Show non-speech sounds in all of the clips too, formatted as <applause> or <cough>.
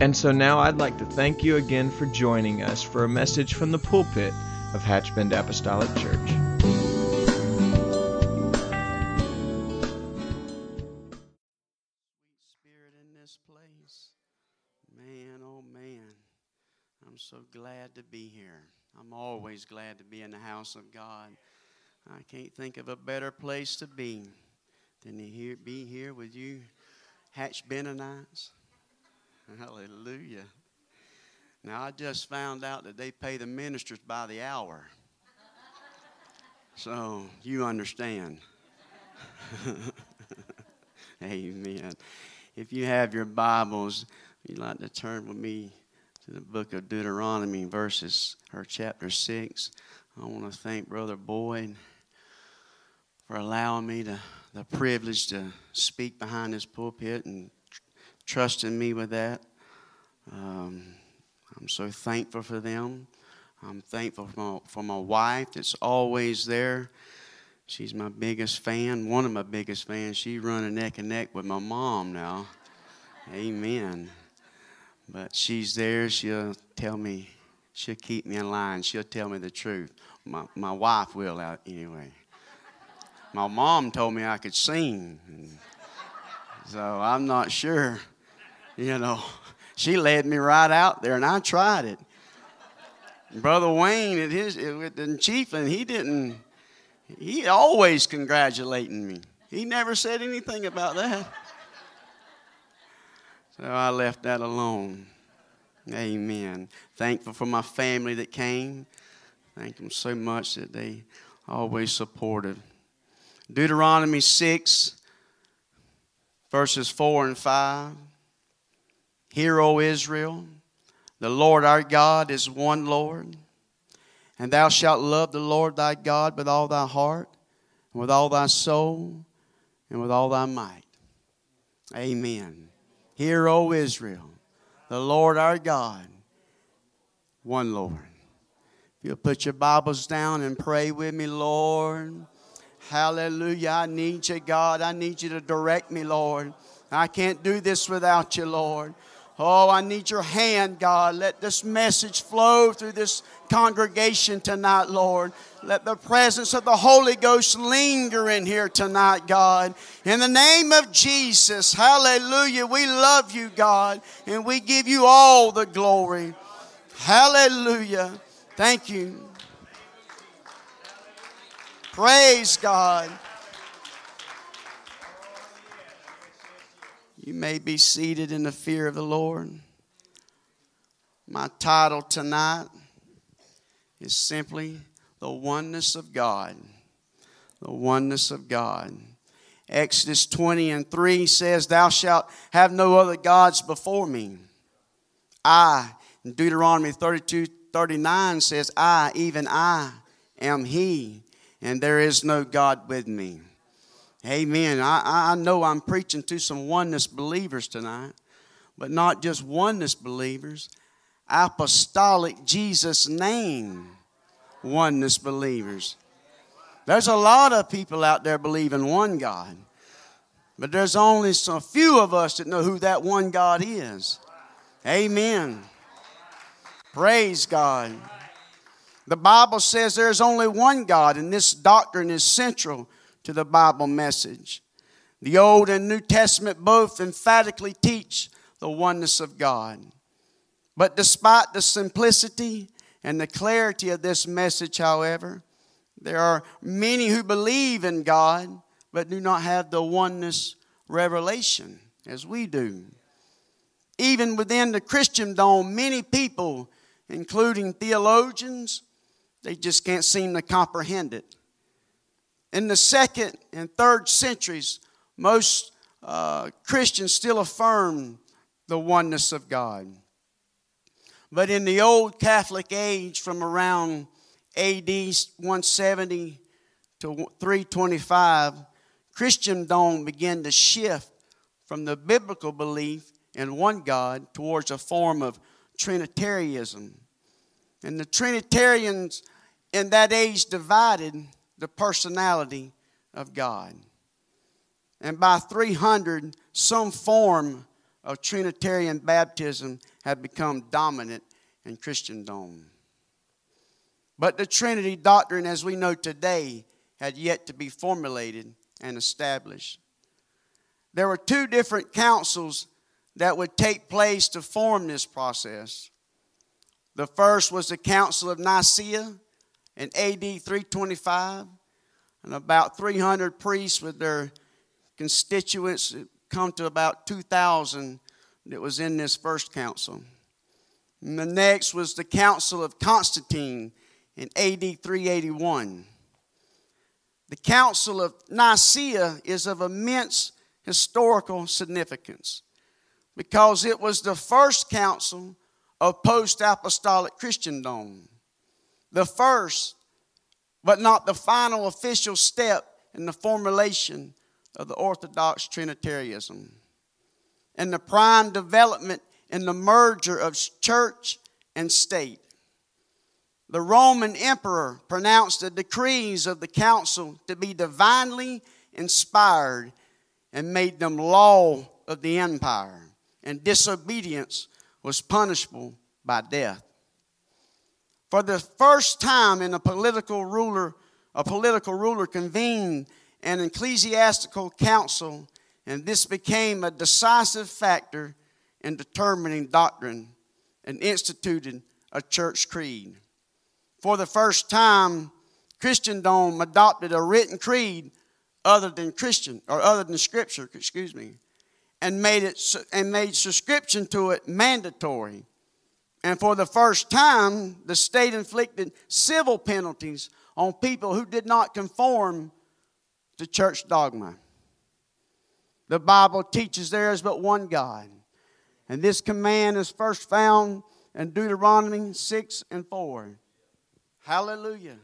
And so now I'd like to thank you again for joining us for a message from the pulpit of Hatchbend Apostolic Church. Sweet spirit in this place. Man, oh man. I'm so glad to be here. I'm always glad to be in the house of God. I can't think of a better place to be than to be here with you, Hatch Benonites. Hallelujah. Now, I just found out that they pay the ministers by the hour. So, you understand. <laughs> Amen. If you have your Bibles, you'd like to turn with me to the book of Deuteronomy, verses or chapter six. I want to thank Brother Boyd for allowing me to, the privilege to speak behind this pulpit and trusting me with that. Um, I'm so thankful for them. I'm thankful for my, for my wife that's always there. She's my biggest fan, one of my biggest fans. She's running neck and neck with my mom now. Amen. But she's there. She'll tell me, she'll keep me in line. She'll tell me the truth. My, my wife will, out anyway. My mom told me I could sing. So I'm not sure. You know, she led me right out there, and I tried it. Brother Wayne at his in Chiefland, he didn't. He always congratulating me. He never said anything about that. So I left that alone. Amen. Thankful for my family that came. Thank them so much that they always supported. Deuteronomy 6, verses 4 and 5. Hear, O Israel, the Lord our God is one Lord, and thou shalt love the Lord thy God with all thy heart, and with all thy soul, and with all thy might. Amen. Hear, O Israel, the Lord our God, one Lord. If you'll put your Bibles down and pray with me, Lord. Hallelujah. I need you, God. I need you to direct me, Lord. I can't do this without you, Lord. Oh, I need your hand, God. Let this message flow through this congregation tonight, Lord. Let the presence of the Holy Ghost linger in here tonight, God. In the name of Jesus, hallelujah. We love you, God, and we give you all the glory. Hallelujah. Thank you. Praise God. You may be seated in the fear of the Lord. My title tonight is simply The Oneness of God. The Oneness of God. Exodus 20 and 3 says, Thou shalt have no other gods before me. I, Deuteronomy 32 39 says, I, even I, am He, and there is no God with me. Amen. I, I know I'm preaching to some oneness believers tonight, but not just oneness believers, apostolic Jesus name oneness believers. There's a lot of people out there believing one God, but there's only a few of us that know who that one God is. Amen. Praise God. The Bible says there's only one God, and this doctrine is central to the Bible message. The Old and New Testament both emphatically teach the oneness of God. But despite the simplicity and the clarity of this message, however, there are many who believe in God but do not have the oneness revelation as we do. Even within the Christendom, many people, including theologians, they just can't seem to comprehend it. In the second and third centuries, most uh, Christians still affirm the oneness of God. But in the old Catholic age, from around AD 170 to 325, Christendom began to shift from the biblical belief in one God towards a form of Trinitarianism. And the Trinitarians in that age divided the personality of God. And by 300, some form of Trinitarian baptism had become dominant in Christendom. But the Trinity doctrine, as we know today, had yet to be formulated and established. There were two different councils that would take place to form this process. The first was the Council of Nicaea in AD 325, and about 300 priests with their constituents come to about 2,000 that was in this first council. And the next was the Council of Constantine in AD 381. The Council of Nicaea is of immense historical significance because it was the first council of post apostolic Christendom. The first, but not the final official step in the formulation of the Orthodox Trinitarianism and the prime development in the merger of church and state. The Roman emperor pronounced the decrees of the council to be divinely inspired and made them law of the empire, and disobedience was punishable by death. For the first time in a political ruler, a political ruler convened an ecclesiastical council, and this became a decisive factor in determining doctrine and instituted a church creed. For the first time, Christendom adopted a written creed other than Christian or other than Scripture, excuse me, and made it and made subscription to it mandatory. And for the first time, the state inflicted civil penalties on people who did not conform to church dogma. The Bible teaches there is but one God. And this command is first found in Deuteronomy 6 and 4. Hallelujah.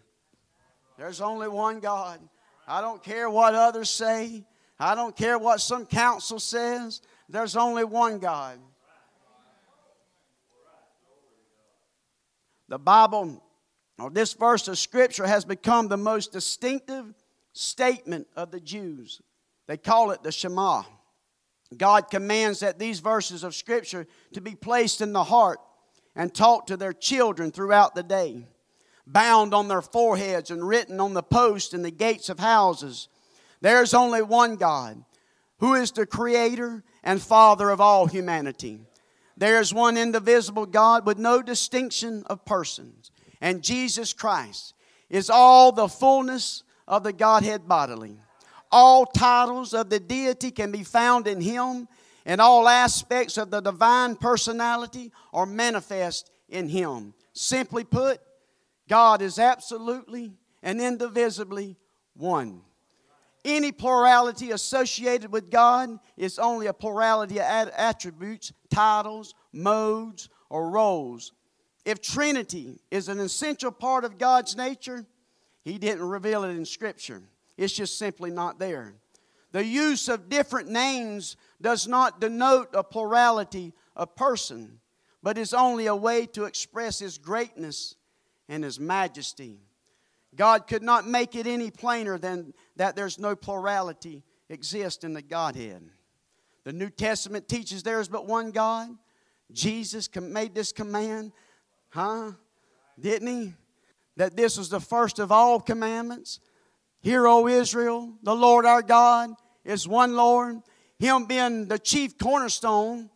There's only one God. I don't care what others say. I don't care what some council says. There's only one God. The Bible, or this verse of Scripture, has become the most distinctive statement of the Jews. They call it the Shema. God commands that these verses of Scripture to be placed in the heart and taught to their children throughout the day bound on their foreheads and written on the posts and the gates of houses. There's only one God who is the creator and father of all humanity. There is one indivisible God with no distinction of persons. And Jesus Christ is all the fullness of the Godhead bodily. All titles of the deity can be found in Him, and all aspects of the divine personality are manifest in Him. Simply put, God is absolutely and indivisibly one. Any plurality associated with God is only a plurality of attributes, titles, modes, or roles. If Trinity is an essential part of God's nature, He didn't reveal it in Scripture. It's just simply not there. The use of different names does not denote a plurality of person, but is only a way to express His greatness and His majesty. God could not make it any plainer than that there's no plurality exist in the Godhead. The New Testament teaches there is but one God. Jesus made this command, huh? Didn't he? That this was the first of all commandments. Hear, O Israel, the Lord our God is one Lord, Him being the chief cornerstone.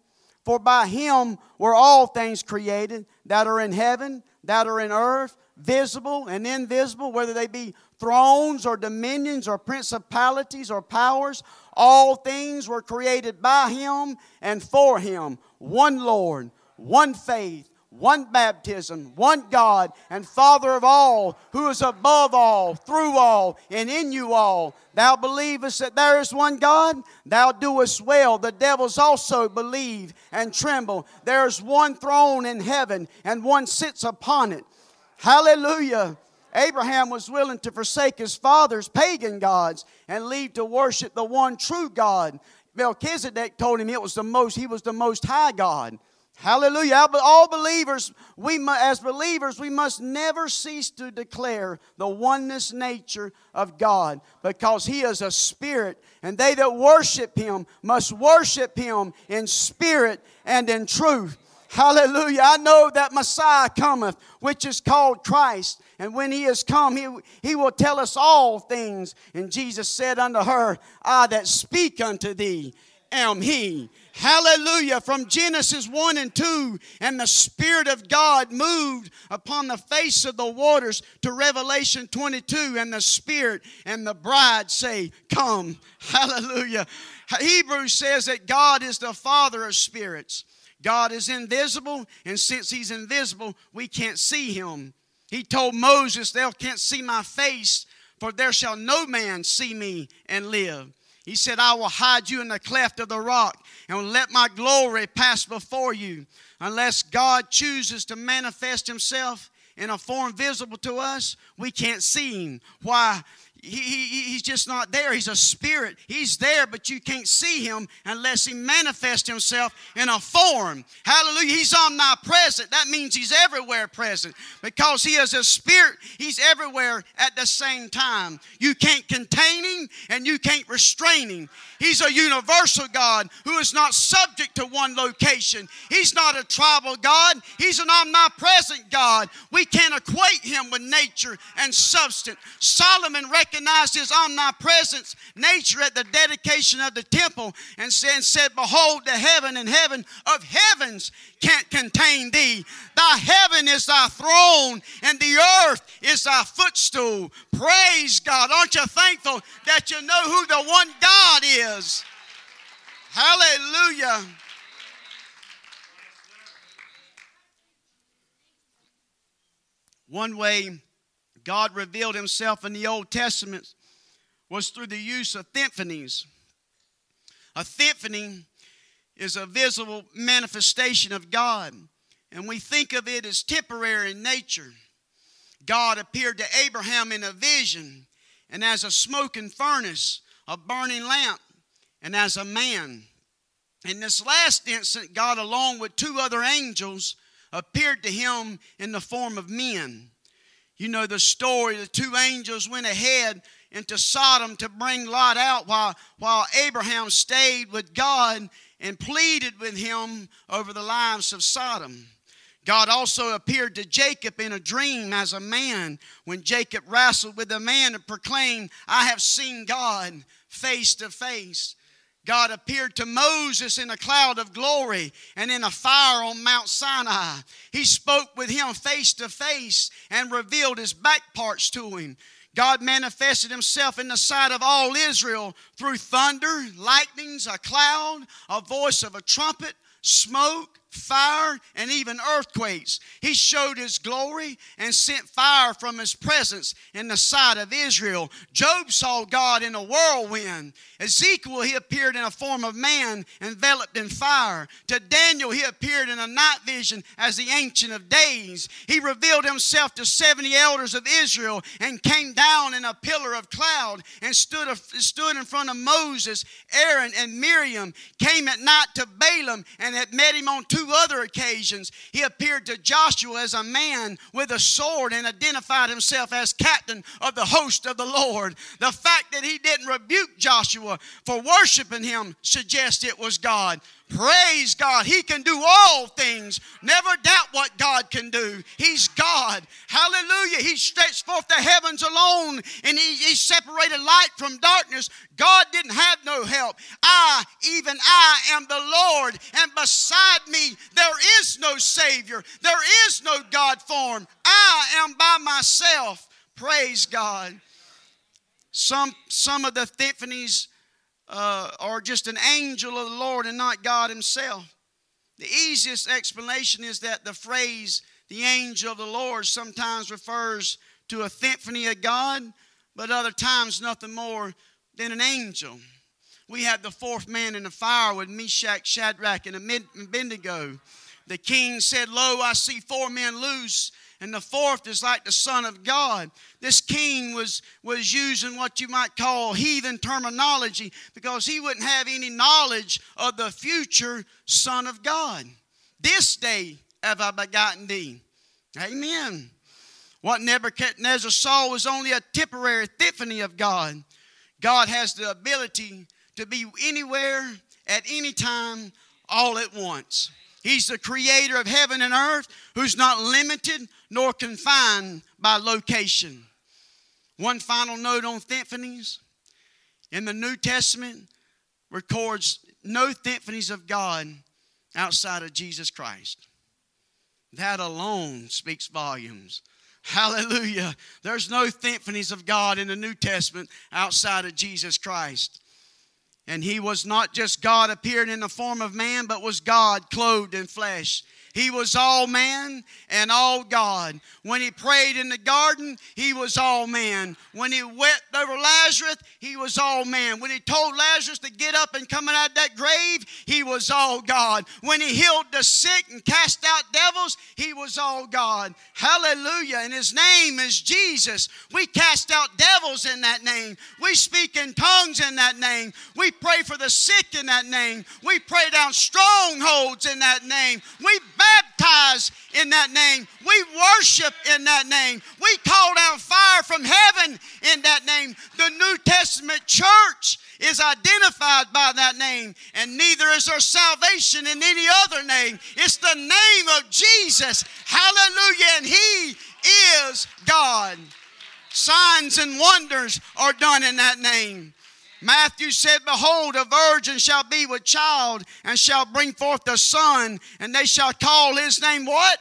For by Him were all things created that are in heaven that are in earth, visible and invisible, whether they be thrones or dominions or principalities or powers. All things were created by Him and for Him. One Lord, one faith, one baptism, one God, and Father of all, who is above all, through all, and in you all. Thou believest that there is one God? Thou doest well. The devils also believe and tremble. There is one throne in heaven, and one sits upon it. Hallelujah. Abraham was willing to forsake his father's pagan gods and leave to worship the one true God. Melchizedek told him it was the most, he was the most high God. Hallelujah. All believers, we as believers, we must never cease to declare the oneness nature of God because He is a spirit, and they that worship Him must worship Him in spirit and in truth. Hallelujah. I know that Messiah cometh, which is called Christ. And when he is come, he, he will tell us all things. And Jesus said unto her, I that speak unto thee am he. Hallelujah. From Genesis 1 and 2, and the Spirit of God moved upon the face of the waters to Revelation 22, and the Spirit and the bride say, Come. <laughs> Hallelujah. Hebrews says that God is the Father of spirits. God is invisible, and since He's invisible, we can't see Him. He told Moses, Thou can't see my face, for there shall no man see me and live. He said, I will hide you in the cleft of the rock and let my glory pass before you. Unless God chooses to manifest Himself in a form visible to us, we can't see Him. Why? He, he, he's just not there. He's a spirit. He's there, but you can't see him unless he manifests himself in a form. Hallelujah. He's omnipresent. That means he's everywhere present. Because he is a spirit, he's everywhere at the same time. You can't contain him and you can't restrain him. He's a universal God who is not subject to one location. He's not a tribal God. He's an omnipresent God. We can't equate him with nature and substance. Solomon recognized recognized his omnipresence nature at the dedication of the temple and said, said Behold, the heaven and heaven of heavens can't contain thee. Thy heaven is thy throne, and the earth is thy footstool. Praise God. Aren't you thankful that you know who the one God is? Hallelujah. One way God revealed himself in the Old Testament was through the use of theophanies. A theophany is a visible manifestation of God, and we think of it as temporary in nature. God appeared to Abraham in a vision, and as a smoking furnace, a burning lamp, and as a man. In this last instant, God, along with two other angels, appeared to him in the form of men. You know the story. The two angels went ahead into Sodom to bring Lot out while, while Abraham stayed with God and pleaded with him over the lives of Sodom. God also appeared to Jacob in a dream as a man when Jacob wrestled with a man and proclaimed, I have seen God face to face. God appeared to Moses in a cloud of glory and in a fire on Mount Sinai. He spoke with him face to face and revealed his back parts to him. God manifested himself in the sight of all Israel through thunder, lightnings, a cloud, a voice of a trumpet, smoke, fire, and even earthquakes. He showed his glory and sent fire from his presence in the sight of Israel. Job saw God in a whirlwind. Ezekiel, he appeared in a form of man enveloped in fire. To Daniel, he appeared in a night vision as the Ancient of Days. He revealed himself to 70 elders of Israel and came down in a pillar of cloud and stood, stood in front of Moses, Aaron, and Miriam. Came at night to Balaam and had met him on two two other occasions, he appeared to Joshua as a man with a sword and identified himself as captain of the host of the Lord. The fact that he didn't rebuke Joshua for worshiping him suggests it was God. Praise God. He can do all things. Never doubt what God can do. He's God. Hallelujah. He stretched forth the heavens alone and he, he, separated light from darkness. God didn't have no help. I, even I, am the Lord, and beside me there is no Savior. There is no God form. I am by myself. Praise God. Some, some of the epiphanies uh, or just an angel of the Lord and not God Himself. The easiest explanation is that the phrase the angel of the Lord sometimes refers to a theophany of God, but other times nothing more than an angel. We had the fourth man in the fire with Meshach, Shadrach, and Abednego. The king said, Lo, I see four men loose and the fourth is like the Son of God. This king was, was using what you might call heathen terminology because he wouldn't have any knowledge of the future Son of God. This day have I begotten thee. Amen. What Nebuchadnezzar saw was only a temporary epiphany of God. God has the ability to be anywhere, at any time, all at once. He's the creator of heaven and earth who's not limited nor confined by location. One final note on theophanies. In the New Testament records no theophanies of God outside of Jesus Christ. That alone speaks volumes. Hallelujah. There's no theophanies of God in the New Testament outside of Jesus Christ. And he was not just God appeared in the form of man, but was God clothed in flesh. He was all man and all God. When he prayed in the garden, he was all man. When he wept over Lazarus, he was all man. When he told Lazarus to get up and come out of that grave, he was all God. When he healed the sick and cast out devils, he was all God. Hallelujah. And his name is Jesus. We cast out devils in that name. We speak in tongues in that name. We pray for the sick in that name. We pray down strongholds in that name. We baptize in that name. We worship in that name. We call down fire from heaven in that name. The New Testament church is identified by that name, and neither is there salvation in any other name. It's the name of Jesus. Hallelujah. And He is God. Signs and wonders are done in that name. Matthew said, Behold, a virgin shall be with child and shall bring forth a son, and they shall call his name what?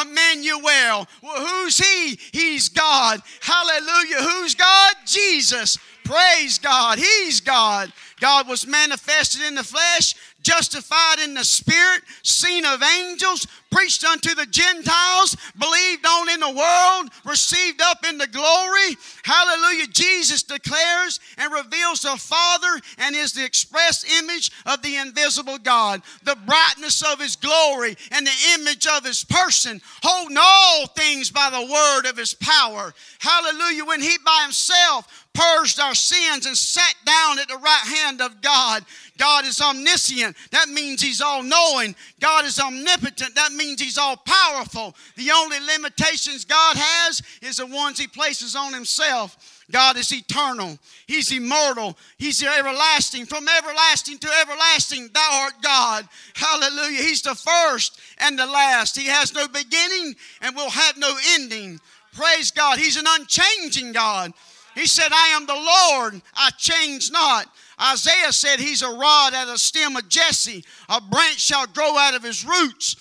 Emmanuel. Well, who's he? He's God. Hallelujah. Who's God? Jesus. Praise God. He's God. God was manifested in the flesh, justified in the spirit, seen of angels, preached unto the Gentiles, believed on in the world, received up in the glory. Hallelujah. Jesus declares and reveals the Father and is the express image of the invisible God, the brightness of his glory and the image of his person, holding all things by the word of his power. Hallelujah. When he by himself purged our sins and sat down at the right hand of God. God is omniscient. That means He's all knowing. God is omnipotent. That means He's all powerful. The only limitations God has is the ones He places on Himself. God is eternal. He's immortal. He's everlasting. From everlasting to everlasting, thou art God. Hallelujah. He's the first and the last. He has no beginning and will have no ending. Praise God. He's an unchanging God. He said, I am the Lord, I change not. Isaiah said, He's a rod out of the stem of Jesse, a branch shall grow out of his roots.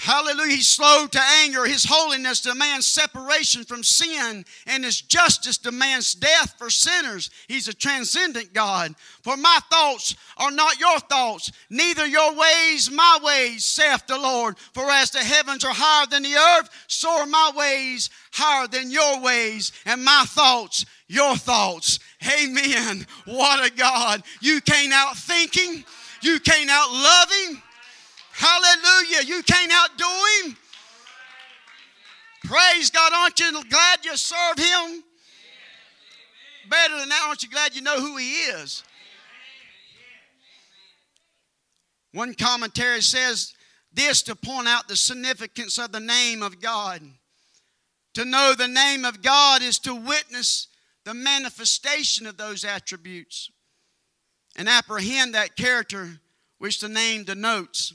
Hallelujah. He's slow to anger. His holiness demands separation from sin, and His justice demands death for sinners. He's a transcendent God. For my thoughts are not your thoughts, neither your ways my ways, saith the Lord. For as the heavens are higher than the earth, so are my ways higher than your ways, and my thoughts your thoughts. Amen. What a God. You can't out thinking, you can't out loving. Hallelujah. You can't outdo him. Praise God. Aren't you glad you serve him? Better than that, aren't you glad you know who he is? One commentary says this to point out the significance of the name of God. To know the name of God is to witness the manifestation of those attributes and apprehend that character which the name denotes.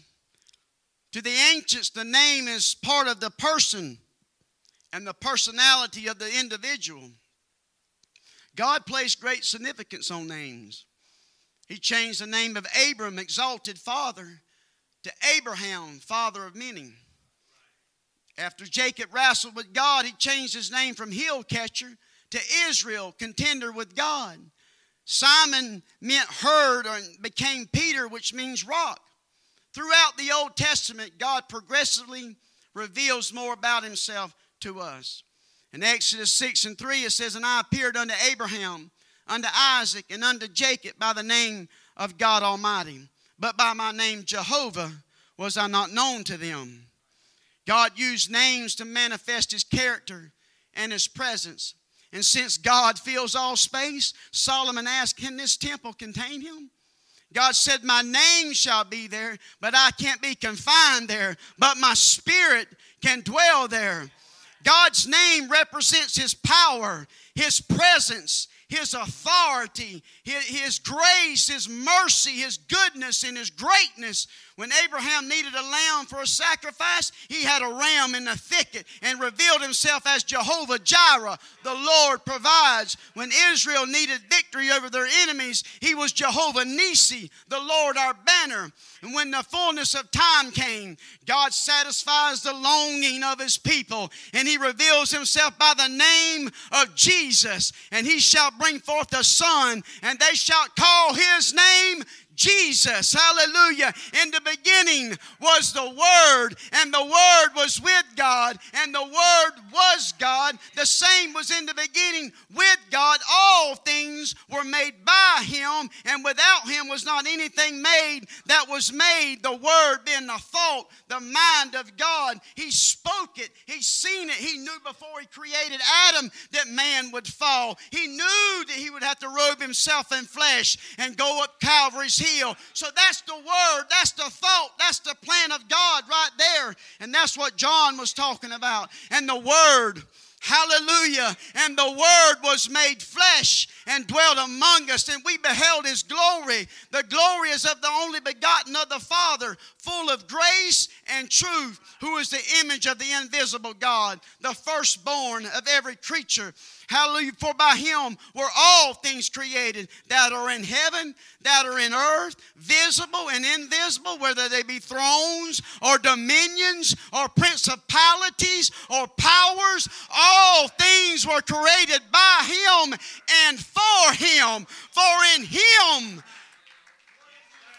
To the ancients, the name is part of the person and the personality of the individual. God placed great significance on names. He changed the name of Abram, exalted father, to Abraham, father of many. After Jacob wrestled with God, he changed his name from heel catcher to Israel, contender with God. Simon meant heard and became Peter, which means rock. Throughout the Old Testament, God progressively reveals more about himself to us. In Exodus 6 and 3, it says, And I appeared unto Abraham, unto Isaac, and unto Jacob by the name of God Almighty. But by my name Jehovah was I not known to them. God used names to manifest his character and his presence. And since God fills all space, Solomon asked, Can this temple contain him? God said, My name shall be there, but I can't be confined there, but my spirit can dwell there. God's name represents his power, his presence, his authority, his, his, grace, his mercy, his goodness, and his greatness. When Abraham needed a lamb for a sacrifice, he had a ram in the thicket and revealed himself as Jehovah Jireh, the Lord provides. When Israel needed victory over their enemies, he was Jehovah Nisi, the Lord our banner. And when the fullness of time came, God satisfies the longing of his people, and he reveals himself by the name of Jesus. And he shall bring forth a son, and they shall call his name Jesus. Hallelujah. In the beginning was the Word, and the Word was with God, and the Word was God. The same was in the beginning with God. All things were made by Him, and without Him was not anything made that was made. The Word being the thought, the mind of God. He spoke it, He seen it. He knew before He created Adam that man would fall. He knew that He would have to robe Himself in flesh and go up Calvary's heal. So that's the word, that's the thought, that's the plan of God right there. And that's what John was talking about. And the word Hallelujah. And the Word was made flesh and dwelt among us, and we beheld His glory. The glory is of the only begotten of the Father, full of grace and truth, who is the image of the invisible God, the firstborn of every creature. Hallelujah. For by him were all things created that are in heaven, that are in earth, visible and invisible, whether they be thrones or dominions or principalities or powers. All things were created by him and for him. For in him,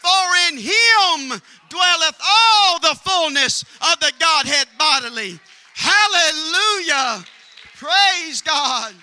for in him dwelleth all the fullness of the Godhead bodily. Hallelujah. Praise God.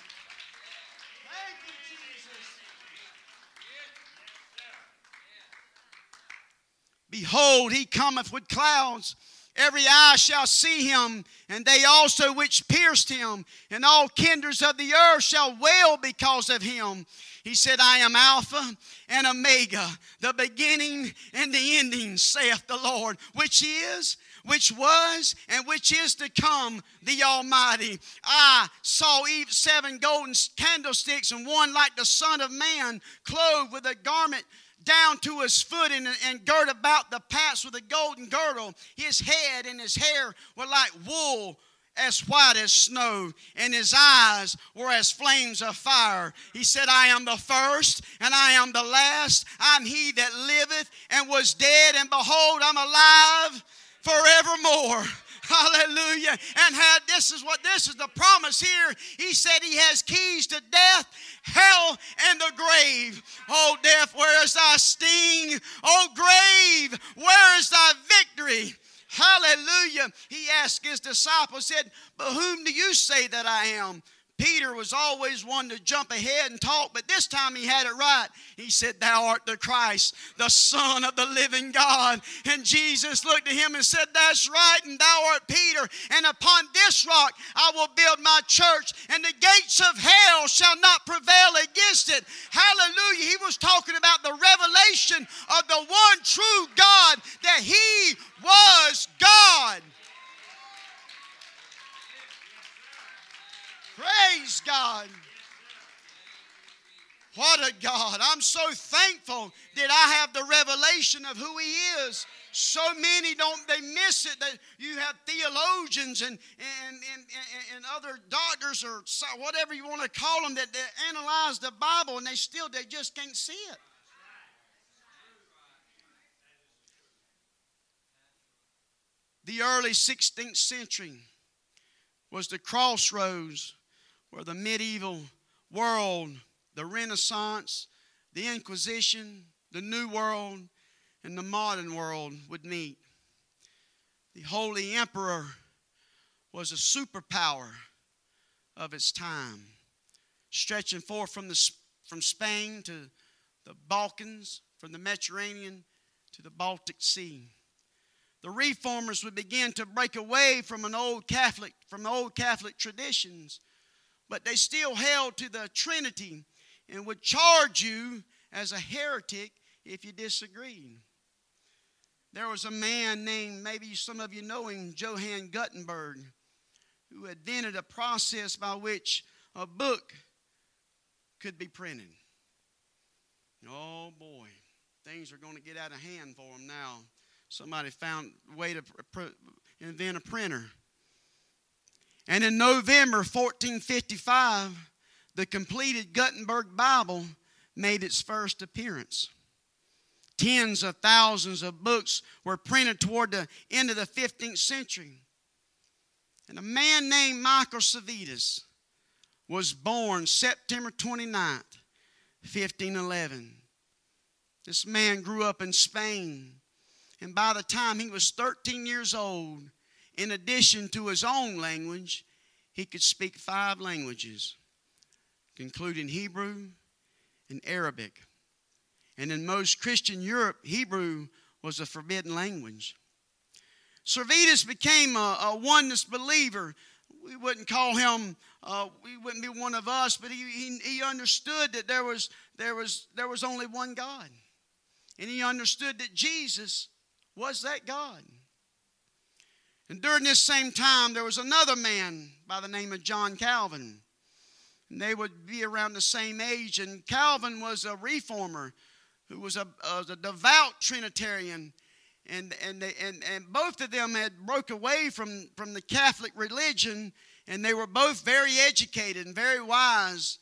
Behold, he cometh with clouds. Every eye shall see him, and they also which pierced him, and all kindreds of the earth shall wail because of him. He said, I am Alpha and Omega, the beginning and the ending, saith the Lord, which is which was and which is to come, the Almighty. I saw seven golden candlesticks, and one like the Son of Man, clothed with a garment down to his foot and, and girt about the paps with a golden girdle. His head and his hair were like wool as white as snow, and his eyes were as flames of fire. He said, I am the first and I am the last. I'm he that liveth and was dead, and behold, I'm alive forevermore. <laughs> Hallelujah. And had this is what this is the promise here. He said he has keys to death, hell, and the grave. Oh, death, where is thy sting? Oh, grave, where is thy victory? Hallelujah. He asked his disciples, said, But whom do you say that I am? Peter was always one to jump ahead and talk, but this time he had it right. He said, Thou art the Christ, the Son of the living God. And Jesus looked at him and said, That's right, and thou art Peter. And upon this rock I will build my church, and the gates of hell shall not prevail against it. Hallelujah. He was talking about the revelation of the one true God, that he was God. Praise God. What a God. I'm so thankful that I have the revelation of who He is. So many don't, they miss it. That you have theologians and, and, and, and, other doctors or whatever you want to call them that, analyze the Bible and they still, they just can't see it. The early 16th century was the crossroads where the medieval world, the Renaissance, the Inquisition, the New World, and the modern world would meet. The Holy Emperor was a superpower of its time, stretching forth from, the, from Spain to the Balkans, from the Mediterranean to the Baltic Sea. The reformers would begin to break away from an old Catholic, from old Catholic traditions, but they still held to the Trinity and would charge you as a heretic if you disagreed. There was a man named, maybe some of you know him, Johann Gutenberg, who invented a process by which a book could be printed. Oh boy, things are going to get out of hand for him now. Somebody found a way to invent a printer. And in November 1455, the completed Gutenberg Bible made its first appearance. Tens of thousands of books were printed toward the end of the 15th century. And a man named Michael Servetus was born September 29th, 1511. This man grew up in Spain. And by the time he was 13 years old, in addition to his own language, he could speak five languages, including Hebrew and Arabic. And in most Christian Europe, Hebrew was a forbidden language. Servetus became a, a oneness believer. We wouldn't call him, uh, he wouldn't be one of us, but he, he, he understood that there was, there, was, there was only one God. And he understood that Jesus was that God. And during this same time, there was another man by the name of John Calvin. And they would be around the same age. And Calvin was a reformer who was a, a devout Trinitarian. And, and, they, and, and both of them had broke away from, from the Catholic religion. And they were both very educated and very wise.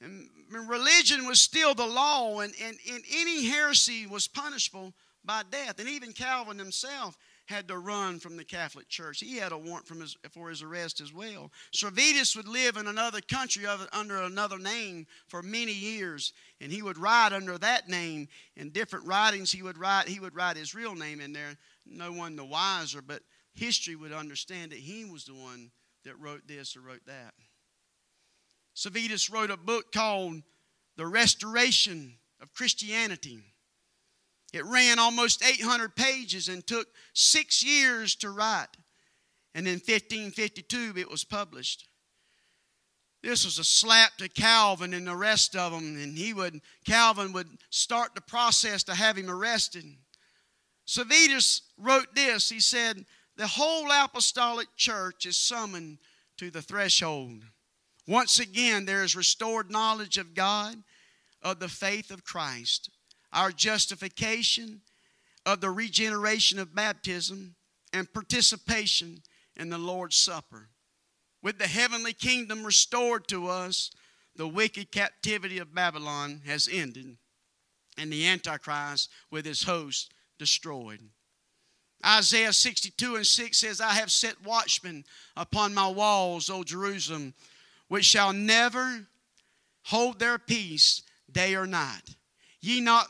And religion was still the law, and, and, and any heresy was punishable by death. And even Calvin himself had to run from the Catholic Church. He had a warrant his, for his arrest as well. Servetus would live in another country under another name for many years, and he would write under that name. In different writings, he would write he would write his real name in there. No one the wiser, but history would understand that he was the one that wrote this or wrote that. Servetus wrote a book called The Restoration of Christianity. It ran almost 800 pages and took six years to write. And in 1552, it was published. This was a slap to Calvin and the rest of them, and he would Calvin would start the process to have him arrested. Servetus wrote this. He said, "The whole apostolic church is summoned to the threshold. Once again, there is restored knowledge of God, of the faith of Christ, our justification, of the regeneration of baptism, and participation in the Lord's Supper. With the heavenly kingdom restored to us, the wicked captivity of Babylon has ended, and the Antichrist with his host destroyed. Isaiah 62 and 6 says, I have set watchmen upon my walls, O Jerusalem which shall never hold their peace day or night. Ye not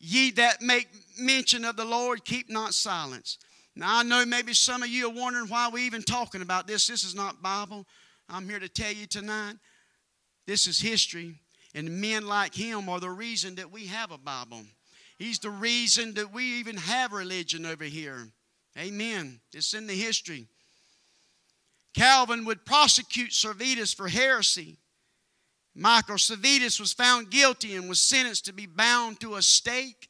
ye that make mention of the Lord, keep not silence. Now I know maybe some of you are wondering why we're even talking about this. This is not Bible. I'm here to tell you tonight. This is history, and men like him are the reason that we have a Bible. He's the reason that we even have religion over here. Amen. It's in the history. Calvin would prosecute Servetus for heresy. Michael Servetus was found guilty and was sentenced to be bound to a stake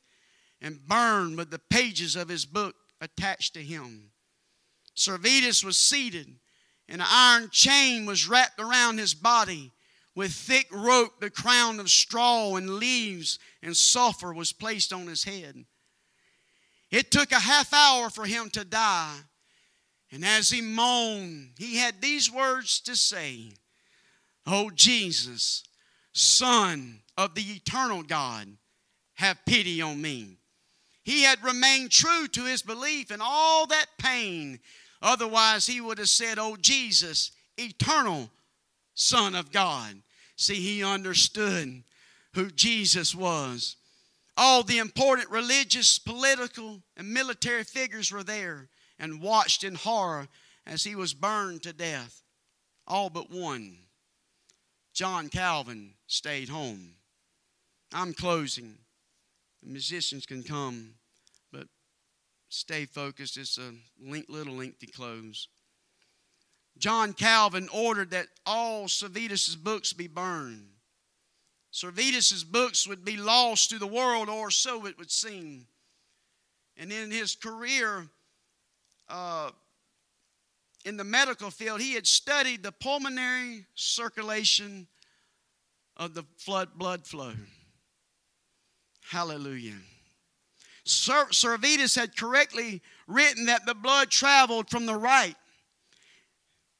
and burned with the pages of his book attached to him. Servetus was seated, and an iron chain was wrapped around his body. With thick rope, the crown of straw and leaves and sulfur was placed on his head. It took a half hour for him to die, and as he moaned, he had these words to say Oh, Jesus, Son of the eternal God, have pity on me. He had remained true to his belief in all that pain. Otherwise, he would have said, Oh, Jesus, eternal Son of God. See, he understood who Jesus was. All the important religious, political, and military figures were there and watched in horror as he was burned to death. All but one. John Calvin stayed home. I'm closing. The musicians can come, but stay focused. It's a little lengthy close. John Calvin ordered that all Servetus's books be burned. Servetus's books would be lost to the world, or so it would seem. And in his career uh, in the medical field, he had studied the pulmonary circulation of the flood blood flow. Hallelujah. Servetus had correctly written that the blood traveled from the right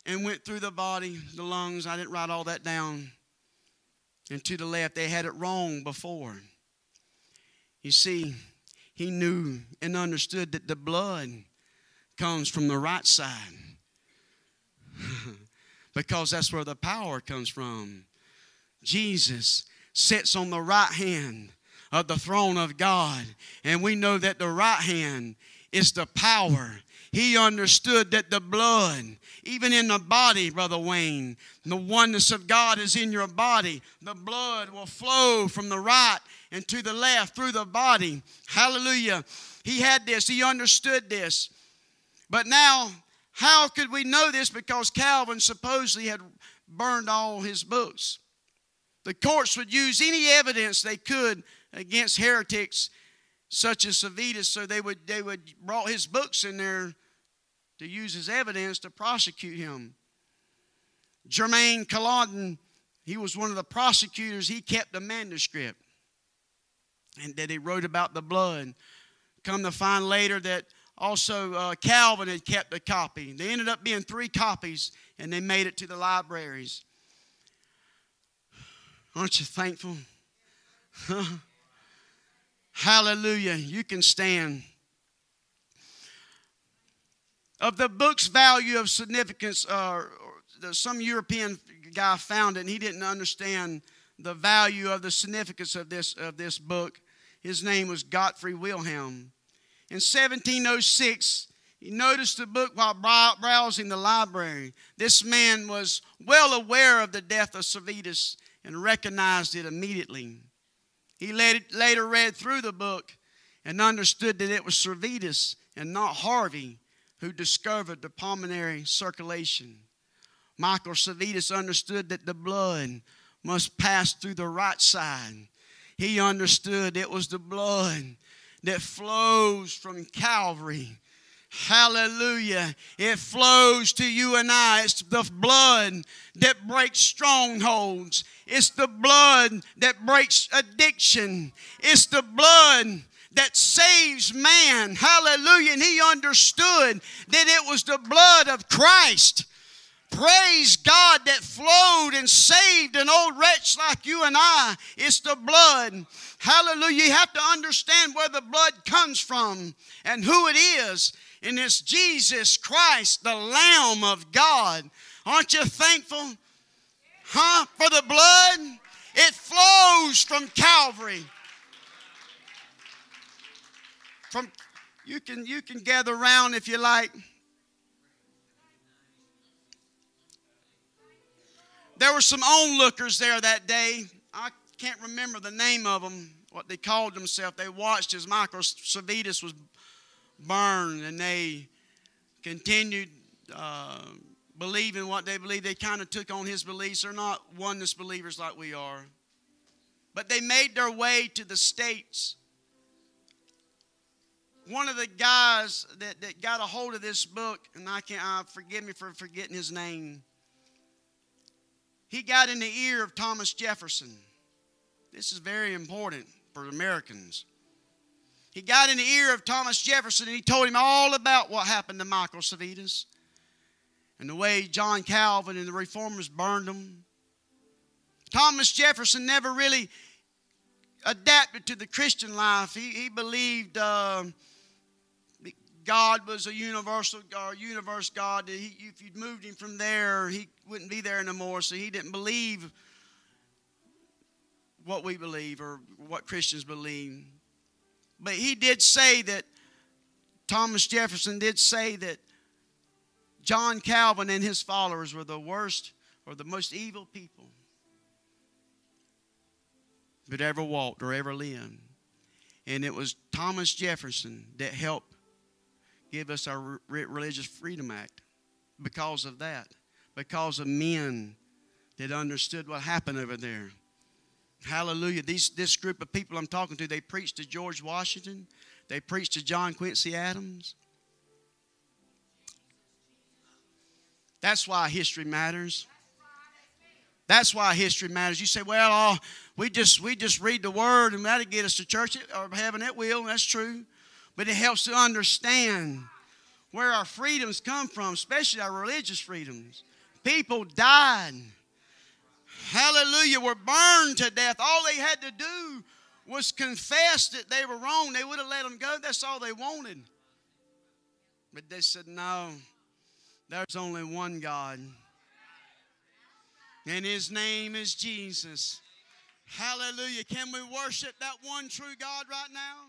and went through the body, the lungs. I didn't write all that down. And to the left, they had it wrong before. You see, he knew and understood that the blood comes from the right side <laughs> because that's where the power comes from. Jesus sits on the right hand of the throne of God, and we know that the right hand is the power. He understood that the blood, even in the body, Brother Wayne, the oneness of God is in your body. The blood will flow from the right and to the left through the body. Hallelujah. He had this, he understood this. But now, how could we know this? Because Calvin supposedly had burned all his books. The courts would use any evidence they could against heretics such as Servetus, so they would they would brought his books in there to use as evidence to prosecute him. Germain Colladon, he was one of the prosecutors. He kept a manuscript, and that he wrote about the blood. Come to find later that also uh, Calvin had kept a copy. They ended up being three copies, and they made it to the libraries. Aren't you thankful? <laughs> Hallelujah. You can stand. Of the book's value of significance, uh, some European guy found it and he didn't understand the value of the significance of this, of this book. His name was Godfrey Wilhelm. In 1706, he noticed the book while browsing the library. This man was well aware of the death of Servetus and recognized it immediately. He later read through the book and understood that it was Servetus and not Harvey who discovered the pulmonary circulation. Michael Servetus understood that the blood must pass through the right side. He understood it was the blood that flows from Calvary Hallelujah. It flows to you and I. It's the blood that breaks strongholds. It's the blood that breaks addiction. It's the blood that saves man. Hallelujah. And he understood that it was the blood of Christ. Praise God that flowed and saved an old wretch like you and I. It's the blood. Hallelujah. You have to understand where the blood comes from and who it is and it's Jesus Christ, the Lamb of God. Aren't you thankful? Huh? For the blood? It flows from Calvary. From you can you can gather around if you like. There were some onlookers there that day. I can't remember the name of them, what they called themselves. They watched as Michael Servetus was burned and they continued uh, believing what they believed. They kind of took on his beliefs. They're not oneness believers like we are. But they made their way to the States. One of the guys that, that got a hold of this book, and I can't uh, forgive me for forgetting his name. He got in the ear of Thomas Jefferson. This is very important for Americans. He got in the ear of Thomas Jefferson and he told him all about what happened to Michael Servetus and the way John Calvin and the reformers burned him. Thomas Jefferson never really adapted to the Christian life. He, he believed uh, God was a universal or universe God. He, if you'd moved him from there, he wouldn't be there anymore. So he didn't believe what we believe or what Christians believe. But he did say that Thomas Jefferson did say that John Calvin and his followers were the worst or the most evil people that ever walked or ever lived. And it was Thomas Jefferson that helped give us our Religious Freedom Act because of that, because of men that understood what happened over there. Hallelujah. These, this group of people I'm talking to, they preached to George Washington, they preached to John Quincy Adams. That's why history matters. That's why history matters. You say, well, oh, we just we just read the word and that'll get us to church or heaven. It will. That's true, but it helps to understand where our freedoms come from, especially our religious freedoms. People died. Hallelujah. Were burned to death. All they had to do was confess that they were wrong. They would have let them go. That's all they wanted. But they said, no, there's only one God and his name is Jesus. Hallelujah. Can we worship that one true God right now?